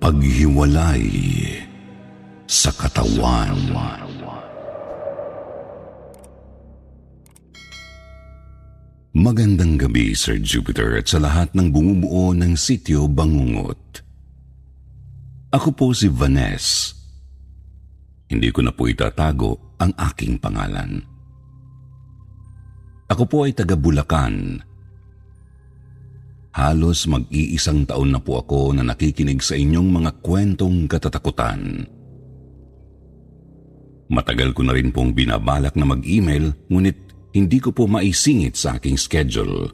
Paghiwalay sa katawan. Magandang gabi, Sir Jupiter, at sa lahat ng bumubuo ng sityo Bangungot. Ako po si Vanessa. Hindi ko na po itatago ang aking pangalan. Ako po ay taga Bulacan. Halos mag-iisang taon na po ako na nakikinig sa inyong mga kwentong katatakutan. Matagal ko na rin pong binabalak na mag-email, ngunit hindi ko po maisingit sa aking schedule.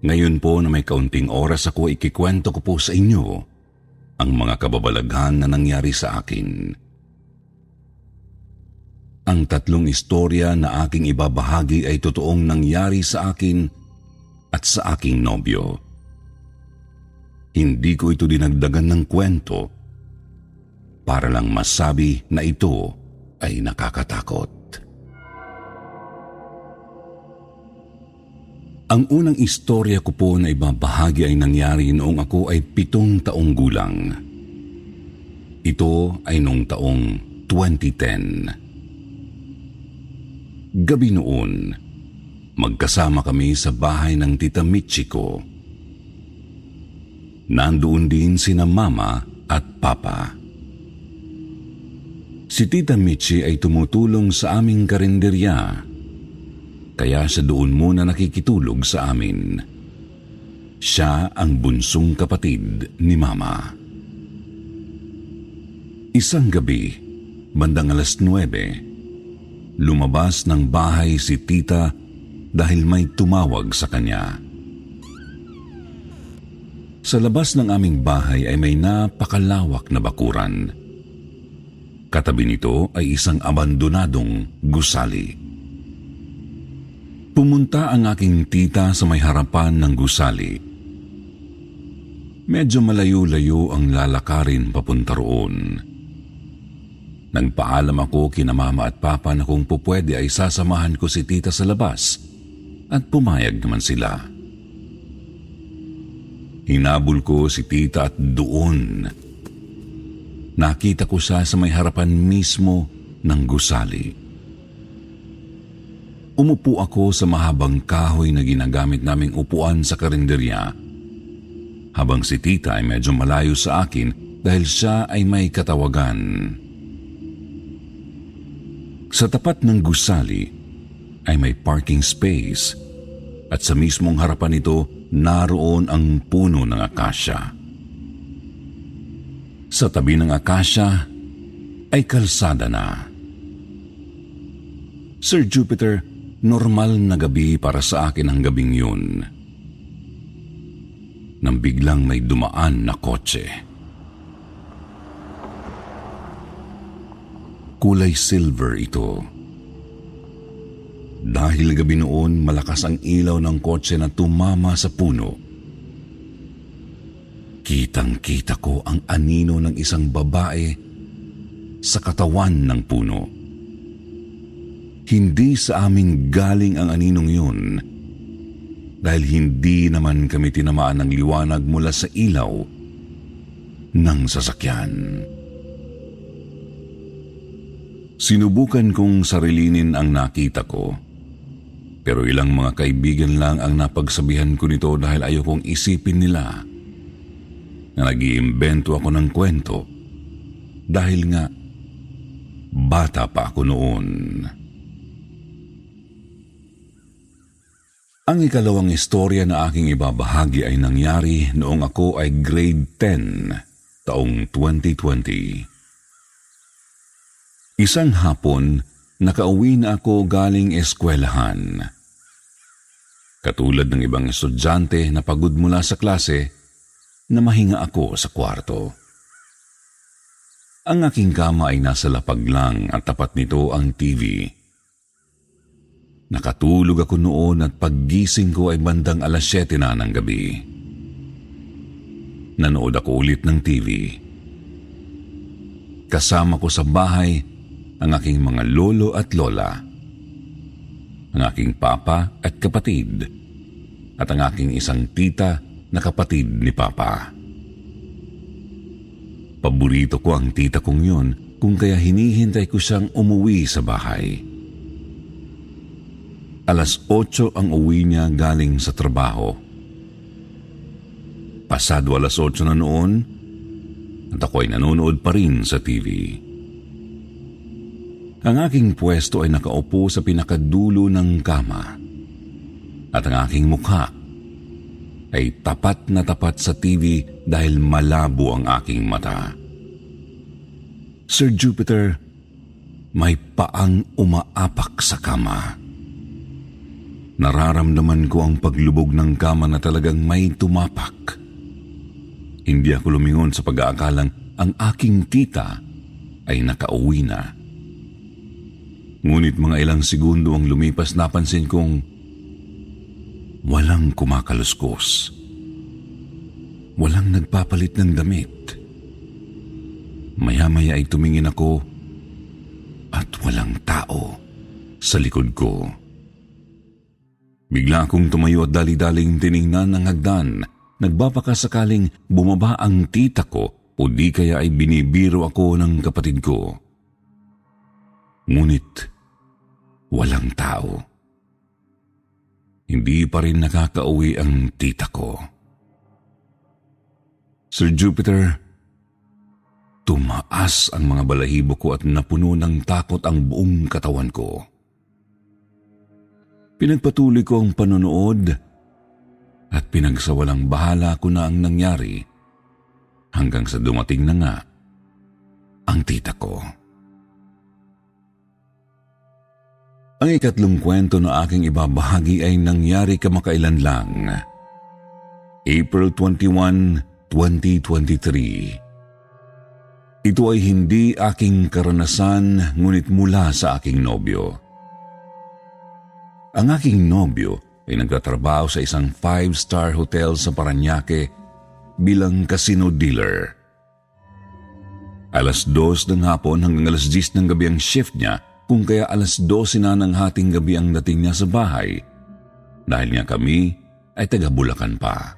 Ngayon po na may kaunting oras ako ikikwento ko po sa inyo ang mga kababalaghan na nangyari sa akin. Ang tatlong istorya na aking ibabahagi ay totoong nangyari sa akin at sa aking nobyo. Hindi ko ito dinagdagan ng kwento para lang masabi na ito ay nakakatakot. Ang unang istorya ko po na ibabahagi ay nangyari noong ako ay pitong taong gulang. Ito ay noong taong 2010. Gabi noon, magkasama kami sa bahay ng tita Michi ko. Nandoon din sina mama at papa. Si tita Michi ay tumutulong sa aming karinderya kaya siya doon muna nakikitulog sa amin. Siya ang bunsong kapatid ni Mama. Isang gabi, bandang alas 9, lumabas ng bahay si tita dahil may tumawag sa kanya. Sa labas ng aming bahay ay may napakalawak na bakuran. Katabi nito ay isang abandonadong gusali. Pumunta ang aking tita sa may harapan ng gusali. Medyo malayo-layo ang lalakarin papunta roon. Nagpaalam ako kina mama at papa na kung pupwede ay sasamahan ko si tita sa labas at pumayag naman sila. Hinabol ko si tita at doon. Nakita ko siya sa may harapan mismo ng gusali. Umupo ako sa mahabang kahoy na ginagamit naming upuan sa karinderya. Habang si tita ay medyo malayo sa akin dahil siya ay may katawagan. Sa tapat ng gusali ay may parking space at sa mismong harapan nito naroon ang puno ng akasya. Sa tabi ng akasya ay kalsada na. Sir Jupiter, normal na gabi para sa akin ang gabing yun. Nang biglang may dumaan na kotse. Kulay silver ito. Dahil gabi noon, malakas ang ilaw ng kotse na tumama sa puno. Kitang-kita ko ang anino ng isang babae sa katawan ng puno. Hindi sa amin galing ang aninong yun dahil hindi naman kami tinamaan ng liwanag mula sa ilaw ng sasakyan. Sinubukan kong sarilinin ang nakita ko pero ilang mga kaibigan lang ang napagsabihan ko nito dahil ayokong isipin nila na nag-iimbento ako ng kwento dahil nga bata pa ako noon. Ang ikalawang istorya na aking ibabahagi ay nangyari noong ako ay grade 10, taong 2020. Isang hapon, nakauwi na ako galing eskwelahan. Katulad ng ibang estudyante na pagod mula sa klase, na mahinga ako sa kwarto. Ang aking kama ay nasa lapag lang at tapat nito ang TV. Nakatulog ako noon at paggising ko ay bandang alas 7 na ng gabi. Nanood ako ulit ng TV. Kasama ko sa bahay ang aking mga lolo at lola, ang aking papa at kapatid, at ang aking isang tita na kapatid ni papa. Paborito ko ang tita kong yun kung kaya hinihintay ko siyang umuwi sa bahay. Alas 8 ang uwi niya galing sa trabaho. Pasado alas 8 na noon at ako ay nanonood pa rin sa TV. Ang aking pwesto ay nakaupo sa pinakadulo ng kama at ang aking mukha ay tapat na tapat sa TV dahil malabo ang aking mata. Sir Jupiter, may paang umaapak sa kama. Nararamdaman ko ang paglubog ng kama na talagang may tumapak. Hindi ako lumingon sa pag-aakalang ang aking tita ay nakauwi na. Ngunit mga ilang segundo ang lumipas napansin kong walang kumakaluskos. Walang nagpapalit ng damit. Maya-maya ay tumingin ako at walang tao sa likod ko. Bigla akong tumayo at dali-daling tiningnan ng hagdan. Nagbapakasakaling bumaba ang tita ko o di kaya ay binibiro ako ng kapatid ko. Ngunit walang tao. Hindi pa rin nakakauwi ang tita ko. Sir Jupiter, tumaas ang mga balahibo ko at napuno ng takot ang buong katawan ko. Pinagpatuloy ko ang panonood at pinagsawalang bahala ko na ang nangyari hanggang sa dumating na nga ang tita ko. Ang ikatlong kwento na aking ibabahagi ay nangyari kamakailan lang. April 21, 2023. Ito ay hindi aking karanasan ngunit mula sa aking nobyo. Ang aking nobyo ay nagtatrabaho sa isang five-star hotel sa Paranaque bilang casino dealer. Alas dos ng hapon hanggang alas 10 ng gabi ang shift niya kung kaya alas 12 na ng hating gabi ang dating niya sa bahay dahil nga kami ay taga Bulacan pa.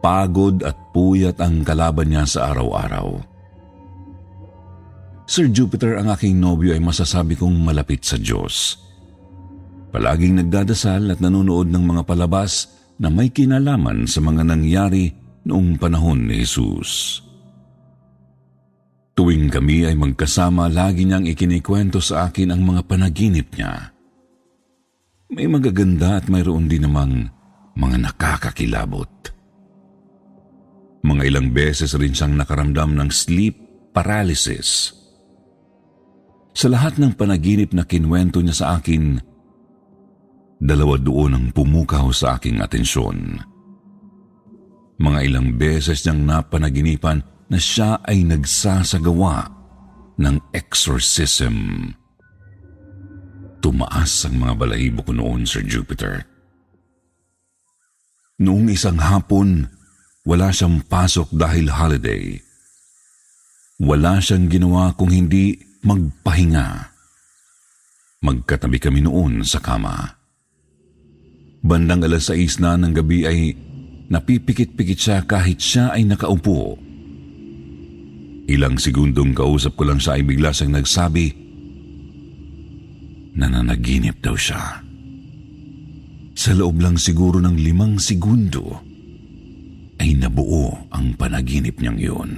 Pagod at puyat ang kalaban niya sa araw-araw. Sir Jupiter ang aking nobyo ay masasabi kong malapit sa Diyos. Palaging nagdadasal at nanonood ng mga palabas na may kinalaman sa mga nangyari noong panahon ni Jesus. Tuwing kami ay magkasama, lagi niyang ikinikwento sa akin ang mga panaginip niya. May magaganda at mayroon din namang mga nakakakilabot. Mga ilang beses rin siyang nakaramdam ng sleep paralysis. Sa lahat ng panaginip na kinwento niya sa akin, dalawa doon ang pumukaw sa aking atensyon. Mga ilang beses niyang napanaginipan na siya ay nagsasagawa ng exorcism. Tumaas ang mga balahibo ko noon, Sir Jupiter. Noong isang hapon, wala siyang pasok dahil holiday. Wala siyang ginawa kung hindi magpahinga. Magkatabi kami noon sa kama. Bandang alas 6 na ng gabi ay napipikit-pikit siya kahit siya ay nakaupo. Ilang segundong kausap ko lang siya ay bigla siyang nagsabi na nanaginip daw siya. Sa loob lang siguro ng limang segundo ay nabuo ang panaginip niyang yun.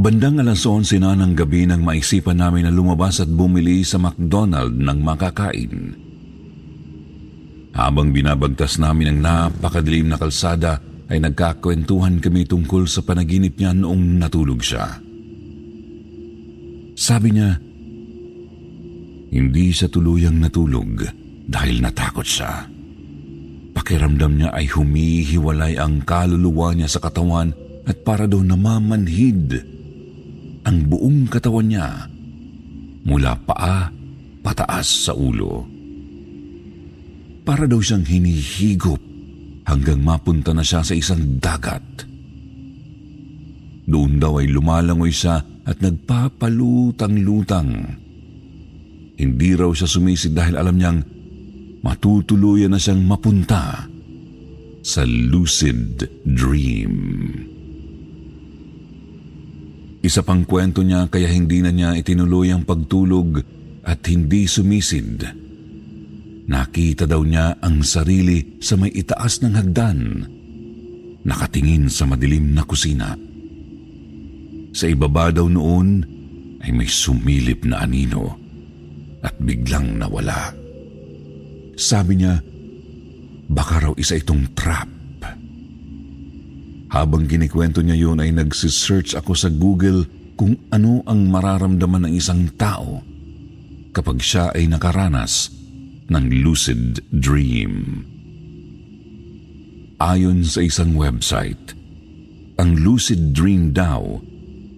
Bandang alas 11 na ng gabi nang maisipan namin na lumabas at bumili sa McDonald ng makakain. Habang binabagtas namin ang napakadilim na kalsada, ay nagkakwentuhan kami tungkol sa panaginip niya noong natulog siya. Sabi niya, hindi siya tuluyang natulog dahil natakot siya. Pakiramdam niya ay humihiwalay ang kaluluwa niya sa katawan at para daw namamanhid ang buong katawan niya mula paa pataas sa ulo. Para daw siyang hinihigop hanggang mapunta na siya sa isang dagat. Doon daw ay lumalangoy siya at nagpapalutang-lutang. Hindi raw siya sumisid dahil alam niyang matutuluyan na siyang mapunta sa lucid dream. Isa pang kwento niya kaya hindi na niya itinuloy ang pagtulog at hindi sumisid. Nakita daw niya ang sarili sa may itaas ng hagdan, nakatingin sa madilim na kusina. Sa ibaba daw noon ay may sumilip na anino at biglang nawala. Sabi niya, baka raw isa itong trap habang kinikwento niya yun ay nagsisearch ako sa Google kung ano ang mararamdaman ng isang tao kapag siya ay nakaranas ng lucid dream. Ayon sa isang website, ang lucid dream daw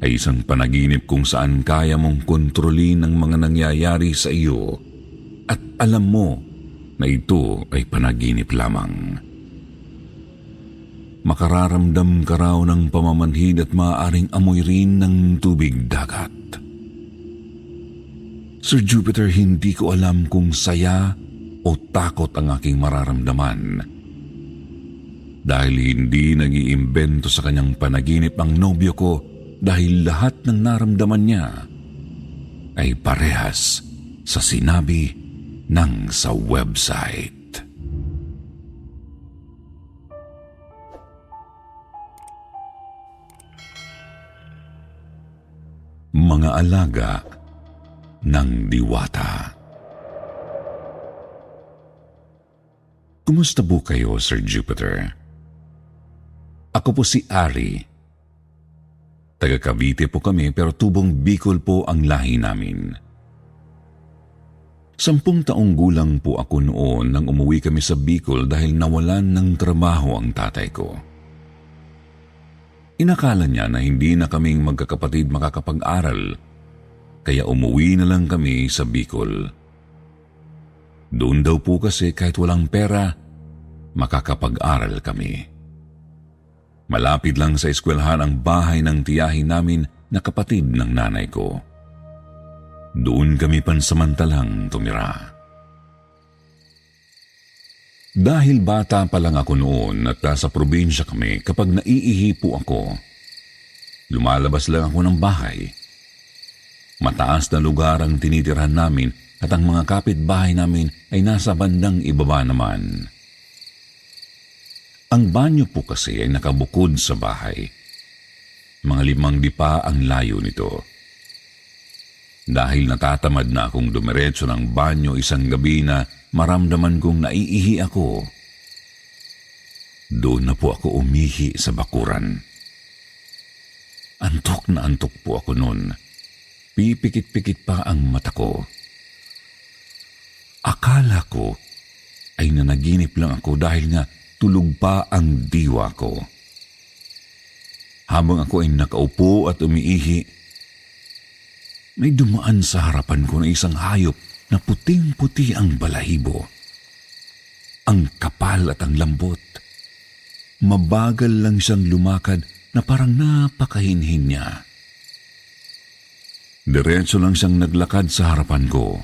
ay isang panaginip kung saan kaya mong kontrolin ang mga nangyayari sa iyo at alam mo na ito ay panaginip lamang makararamdam ka raw ng pamamanhid at maaaring amoy rin ng tubig dagat. Sir Jupiter, hindi ko alam kung saya o takot ang aking mararamdaman. Dahil hindi nag-iimbento sa kanyang panaginip ang nobyo ko dahil lahat ng naramdaman niya ay parehas sa sinabi ng sa website. mga alaga ng diwata. Kumusta po kayo, Sir Jupiter? Ako po si Ari. Taga Cavite po kami pero tubong Bicol po ang lahi namin. Sampung taong gulang po ako noon nang umuwi kami sa Bicol dahil nawalan ng trabaho ang tatay ko. Inakala niya na hindi na kaming magkakapatid makakapag-aral, kaya umuwi na lang kami sa Bicol. Doon daw po kasi kahit walang pera, makakapag-aral kami. Malapit lang sa eskwelahan ang bahay ng tiyahin namin na kapatid ng nanay ko. Doon kami pansamantalang tumira. Dahil bata pa lang ako noon at nasa probinsya kami kapag naiihi po ako, lumalabas lang ako ng bahay. Mataas na lugar ang tinitirhan namin at ang mga kapitbahay namin ay nasa bandang ibaba naman. Ang banyo po kasi ay nakabukod sa bahay. Mga limang dipa ang layo nito. Dahil natatamad na akong dumiretso ng banyo isang gabi na maramdaman kong naiihi ako. Doon na po ako umihi sa bakuran. Antok na antok po ako noon. Pipikit-pikit pa ang mata ko. Akala ko ay nanaginip lang ako dahil nga tulog pa ang diwa ko. Habang ako ay nakaupo at umiihi, may dumaan sa harapan ko na isang hayop na puting-puti ang balahibo. Ang kapal at ang lambot. Mabagal lang siyang lumakad na parang napakahinhin niya. Diretso lang siyang naglakad sa harapan ko.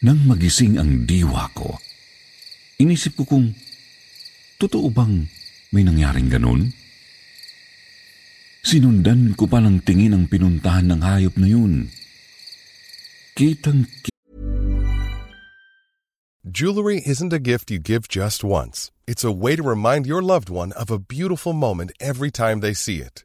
Nang magising ang diwa ko, inisip ko kung totoo bang may nangyaring ganun? Sinundan ko pa ng tingin ang pinuntahan ng hayop na yun. Kitang Jewelry isn't a gift you give just once. It's a way to remind your loved one of a beautiful moment every time they see it.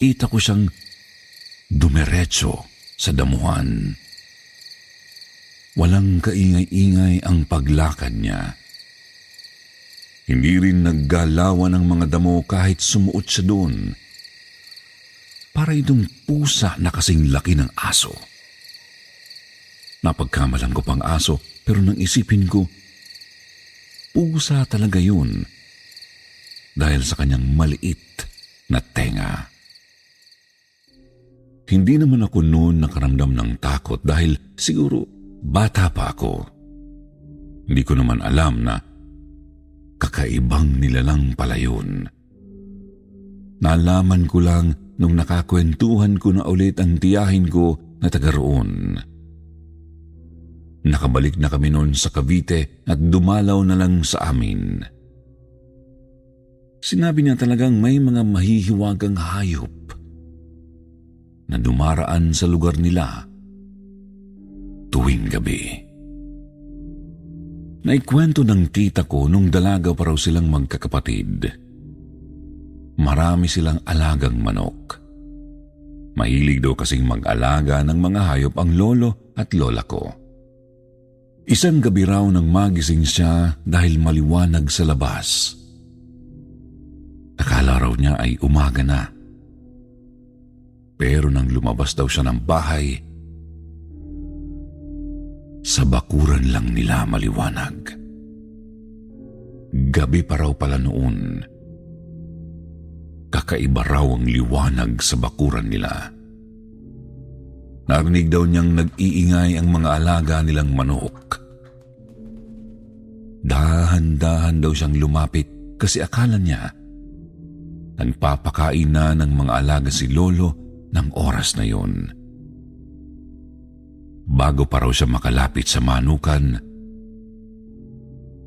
Kita ko siyang dumiretso sa damuhan. Walang kaingay-ingay ang paglakad niya. Hindi rin naggalawan ang mga damo kahit sumuot siya doon. Para itong pusa na kasing laki ng aso. Napagkamalan ko pang aso pero nang isipin ko, pusa talaga yun dahil sa kanyang maliit na tenga. Hindi naman ako noon nakaramdam ng takot dahil siguro bata pa ako. Hindi ko naman alam na kakaibang nilalang pala yun. Nalaman ko lang nung nakakwentuhan ko na ulit ang tiyahin ko na taga roon. Nakabalik na kami noon sa Cavite at dumalaw na lang sa amin. Sinabi niya talagang may mga mahihiwagang hayop na dumaraan sa lugar nila tuwing gabi. Naikwento ng tita ko nung dalaga pa raw silang magkakapatid. Marami silang alagang manok. Mahilig daw kasing mag-alaga ng mga hayop ang lolo at lola ko. Isang gabi raw nang magising siya dahil maliwanag sa labas. Akala raw niya ay umaga na. Pero nang lumabas daw siya ng bahay, sa bakuran lang nila maliwanag. Gabi pa raw pala noon. Kakaiba raw ang liwanag sa bakuran nila. Narinig daw niyang nag-iingay ang mga alaga nilang manok. Dahan-dahan daw siyang lumapit kasi akala niya nagpapakain na ng mga alaga si Lolo ng oras na yon. Bago pa raw siya makalapit sa manukan,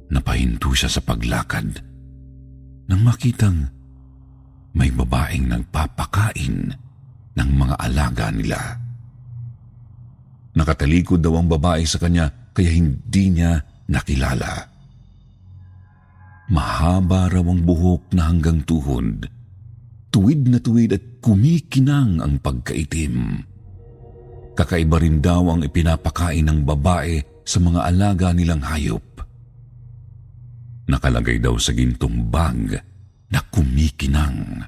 napahinto siya sa paglakad nang makitang may babaeng nagpapakain ng mga alaga nila. Nakatalikod daw ang babae sa kanya kaya hindi niya nakilala. Mahaba raw ang buhok na hanggang tuhod. Tuwid na tuwid at kumikinang ang pagkaitim. Kakaiba rin daw ang ipinapakain ng babae sa mga alaga nilang hayop. Nakalagay daw sa gintong bag na kumikinang.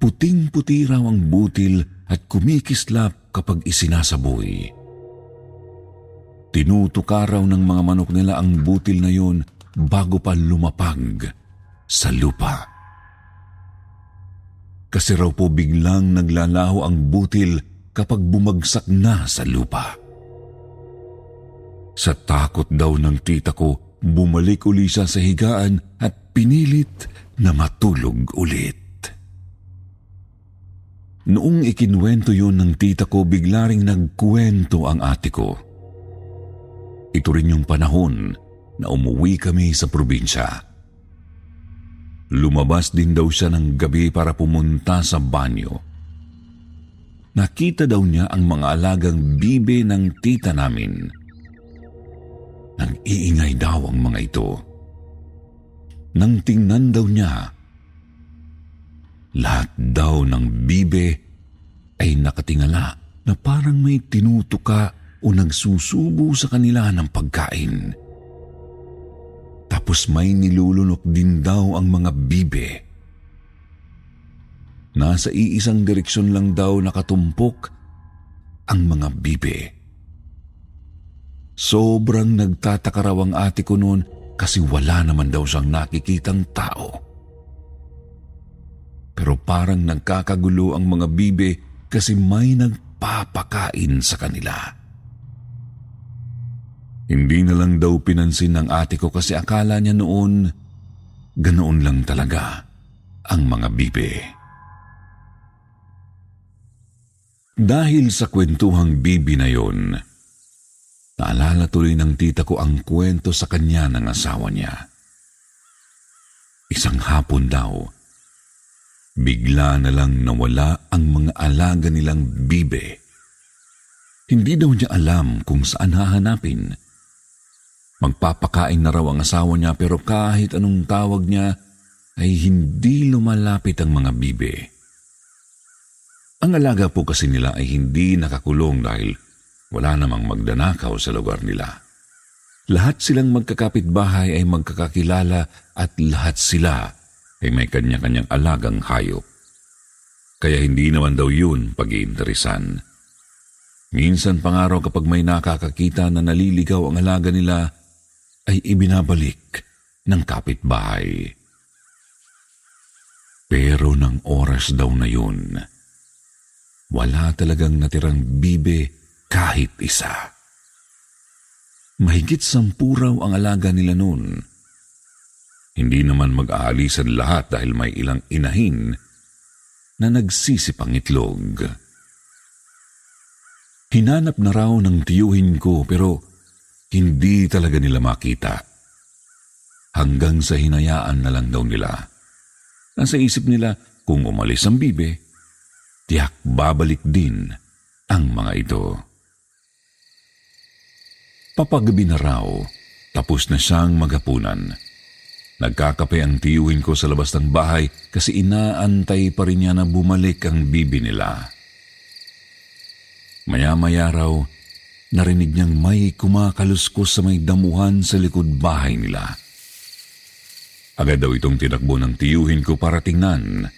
Puting-puti raw ang butil at kumikislap kapag isinasaboy. Tinutuka raw ng mga manok nila ang butil na yun bago pa lumapag sa lupa. Kasi raw po biglang naglalaho ang butil kapag bumagsak na sa lupa. Sa takot daw ng tita ko, bumalik uli siya sa higaan at pinilit na matulog ulit. Noong ikinwento yun ng tita ko, bigla ring nagkwento ang ate ko. Ito rin yung panahon na umuwi kami sa probinsya. Lumabas din daw siya ng gabi para pumunta sa banyo. Nakita daw niya ang mga alagang bibe ng tita namin. Nag-iingay daw ang mga ito. Nang tingnan daw niya, lahat daw ng bibe ay nakatingala na parang may tinutuka o nagsusubo sa kanila ng pagkain. Tapos may nilulunok din daw ang mga bibe. Nasa iisang direksyon lang daw nakatumpok ang mga bibe. Sobrang nagtataka raw ang ate ko noon kasi wala naman daw siyang nakikitang tao. Pero parang nagkakagulo ang mga bibe kasi may nagpapakain sa kanila. Hindi na lang daw pinansin ng ate ko kasi akala niya noon ganoon lang talaga ang mga bibe. Dahil sa kwentuhang bibi na yon, Naalala tuloy ng tita ko ang kwento sa kanya ng asawa niya. Isang hapon daw, bigla na lang nawala ang mga alaga nilang bibe. Hindi daw niya alam kung saan hahanapin. Magpapakain na raw ang asawa niya pero kahit anong tawag niya ay hindi lumalapit ang mga bibe. Ang alaga po kasi nila ay hindi nakakulong dahil wala namang magdanakaw sa lugar nila. Lahat silang magkakapit-bahay ay magkakakilala at lahat sila ay may kanya-kanyang alagang hayop. Kaya hindi naman daw yun pag-iinteresan. Minsan pangaraw kapag may nakakakita na naliligaw ang alaga nila, ay ibinabalik ng kapitbahay. Pero ng oras daw na yun, wala talagang natirang bibe kahit isa. Mahigit sampu raw ang alaga nila noon. Hindi naman mag-aalisan lahat dahil may ilang inahin na nagsisipang itlog. Hinanap na raw ng tiyuhin ko pero hindi talaga nila makita. Hanggang sa hinayaan na lang daw nila. Nasa isip nila kung umalis ang bibe, tiyak babalik din ang mga ito. Papagabi na raw, tapos na siyang magapunan. Nagkakape ang tiyuhin ko sa labas ng bahay kasi inaantay pa rin niya na bumalik ang bibi nila. Maya-maya raw, narinig niyang may kumakaluskos sa may damuhan sa likod bahay nila. Agad daw itong tinakbo ng tiyuhin ko para tingnan.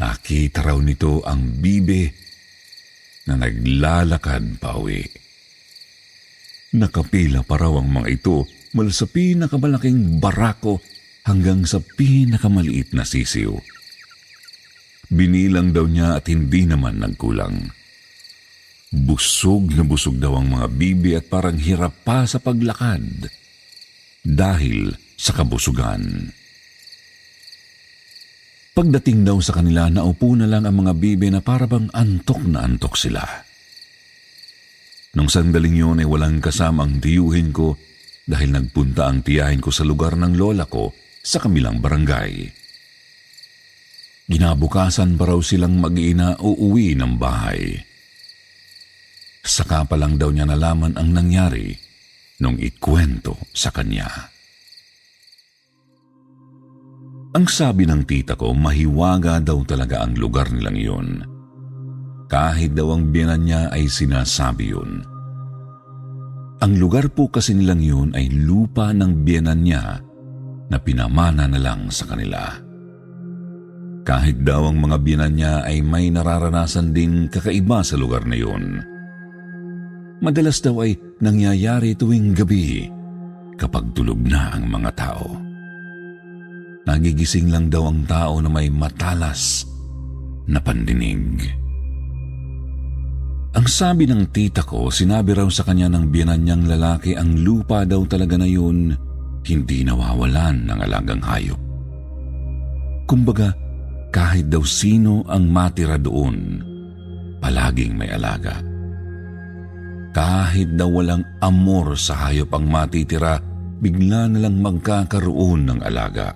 Nakita raw nito ang bibe na naglalakad pa uwi. Nakapila pa raw ang mga ito mula sa pinakamalaking barako hanggang sa pinakamaliit na sisiw. Binilang daw niya at hindi naman nagkulang. Busog na busog daw ang mga bibi at parang hirap pa sa paglakad dahil sa kabusugan. Pagdating daw sa kanila, naupo na lang ang mga bibi na parabang antok na antok sila. Nung sandaling yun ay walang kasamang tiyuhin ko dahil nagpunta ang tiyahin ko sa lugar ng lola ko sa kamilang barangay. Ginabukasan pa raw silang mag-iina uuwi ng bahay. Saka pa lang daw niya nalaman ang nangyari nung ikwento sa kanya. Ang sabi ng tita ko, mahiwaga daw talaga ang lugar nilang iyon. Kahit daw ang biyanan niya ay sinasabi yun. Ang lugar po kasi nilang yun ay lupa ng biyanan niya na pinamana na lang sa kanila. Kahit daw ang mga biyanan niya ay may nararanasan din kakaiba sa lugar na yun. Madalas daw ay nangyayari tuwing gabi kapag tulog na ang mga tao. Nagigising lang daw ang tao na may matalas na pandinig. Ang sabi ng tita ko, sinabi raw sa kanya ng biyanan niyang lalaki ang lupa daw talaga na yun, hindi nawawalan ng alagang hayop. Kumbaga, kahit daw sino ang matira doon, palaging may alaga. Kahit daw walang amor sa hayop ang matitira, bigla na lang magkakaroon ng alaga.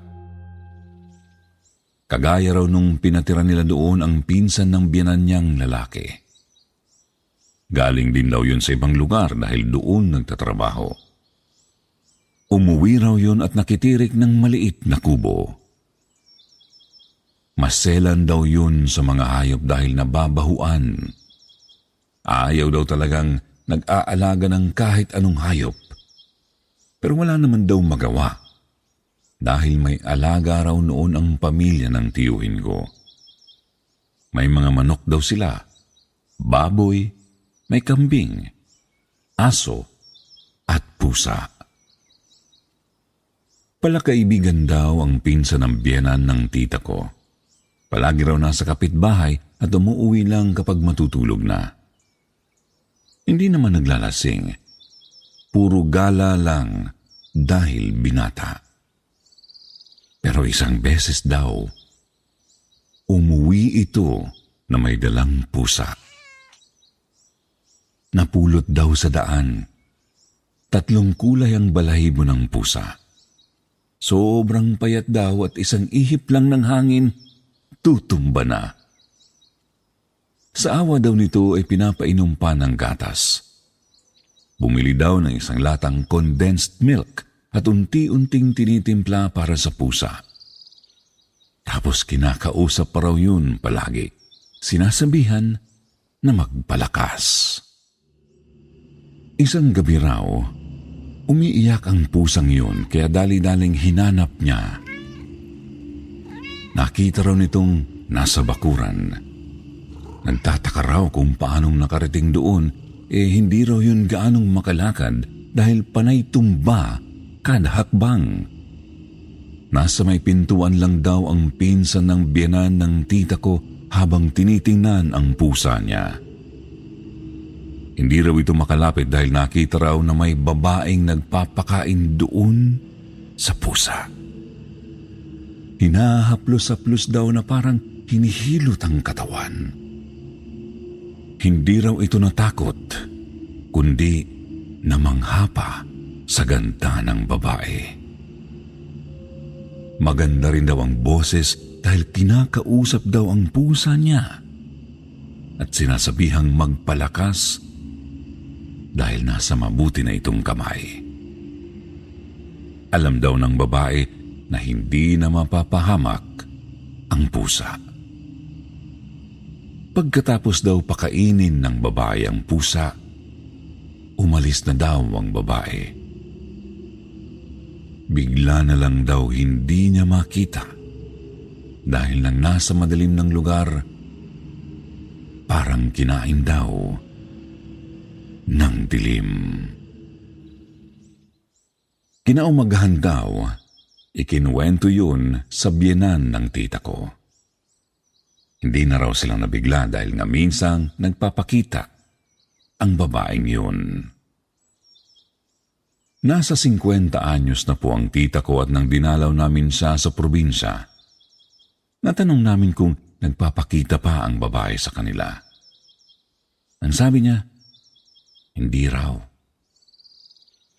Kagaya raw nung pinatira nila doon ang pinsan ng biyanan niyang lalaki. Galing din daw yun sa ibang lugar dahil doon nagtatrabaho. Umuwi raw yun at nakitirik ng maliit na kubo. Maselan daw yun sa mga hayop dahil nababahuan. Ayaw daw talagang nag-aalaga ng kahit anong hayop. Pero wala naman daw magawa dahil may alaga raw noon ang pamilya ng tiyuhin ko. May mga manok daw sila, baboy, may kambing, aso at pusa. Palakaibigan daw ang pinsa ng biyanan ng tita ko. Palagi raw nasa kapitbahay at umuuwi lang kapag matutulog na. Hindi naman naglalasing. Puro gala lang dahil binata. Pero isang beses daw, umuwi ito na may dalang pusa. Napulot daw sa daan. Tatlong kulay ang balahibo ng pusa. Sobrang payat daw at isang ihip lang ng hangin, tutumba na. Sa awa daw nito ay pinapainom pa ng gatas. Bumili daw ng isang latang condensed milk at unti-unting tinitimpla para sa pusa. Tapos kinakausap pa raw yun palagi. Sinasabihan na magpalakas. Isang gabi raw, Umiiyak ang pusang yun kaya dali-daling hinanap niya. Nakita raw nitong nasa bakuran. Nagtataka raw kung paanong nakarating doon eh hindi raw yun gaanong makalakad dahil panay tumba kada hakbang. Nasa may pintuan lang daw ang pinsan ng biyanan ng tita ko habang tinitingnan ang pusa niya. Hindi raw ito makalapit dahil nakita raw na may babaeng nagpapakain doon sa pusa. Hinahaplos-haplos daw na parang hinihilot ang katawan. Hindi raw ito natakot, kundi namanghapa sa ganda ng babae. Maganda rin daw ang boses dahil kinakausap daw ang pusa niya at sinasabihang magpalakas dahil nasa mabuti na itong kamay. Alam daw ng babae na hindi na mapapahamak ang pusa. Pagkatapos daw pakainin ng babae ang pusa, umalis na daw ang babae. Bigla na lang daw hindi niya makita dahil nang nasa madilim ng lugar, parang kinain daw ng dilim. Kinaumagahan daw, ikinuwento yun sa biyenan ng tita ko. Hindi na raw silang nabigla dahil nga minsang nagpapakita ang babaeng yun. Nasa 50 anyos na po ang tita ko at nang dinalaw namin siya sa probinsya. Natanong namin kung nagpapakita pa ang babae sa kanila. Ang sabi niya, hindi raw.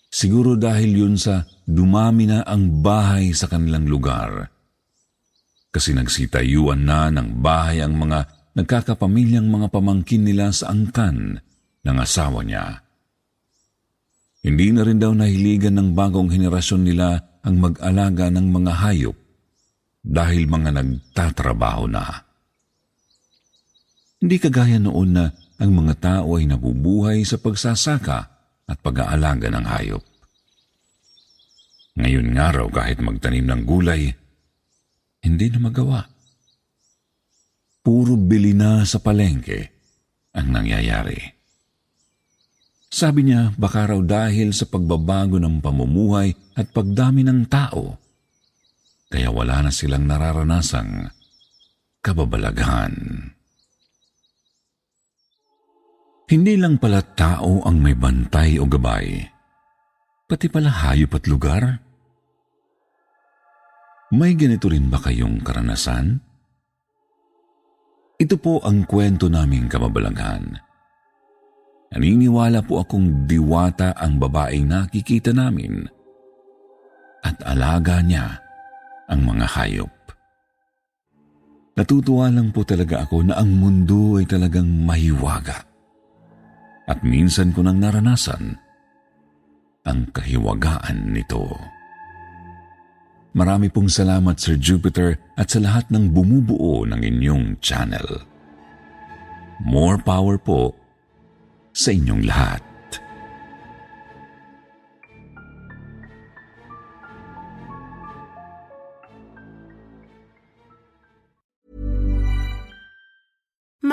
Siguro dahil yun sa dumami na ang bahay sa kanilang lugar. Kasi nagsitayuan na ng bahay ang mga nagkakapamilyang mga pamangkin nila sa angkan ng asawa niya. Hindi na rin daw nahiligan ng bagong henerasyon nila ang mag-alaga ng mga hayop dahil mga nagtatrabaho na. Hindi kagaya noon na ang mga tao ay nabubuhay sa pagsasaka at pag-aalaga ng hayop. Ngayon nga raw kahit magtanim ng gulay, hindi na magawa. Puro bili na sa palengke ang nangyayari. Sabi niya baka raw dahil sa pagbabago ng pamumuhay at pagdami ng tao, kaya wala na silang nararanasang kababalaghan. Hindi lang pala tao ang may bantay o gabay, pati pala hayop at lugar. May ganito rin ba kayong karanasan? Ito po ang kwento naming kamabalaghan. Naniniwala po akong diwata ang babaeng nakikita namin at alaga niya ang mga hayop. Natutuwa lang po talaga ako na ang mundo ay talagang mahiwaga at minsan ko nang naranasan ang kahiwagaan nito. Marami pong salamat Sir Jupiter at sa lahat ng bumubuo ng inyong channel. More power po sa inyong lahat.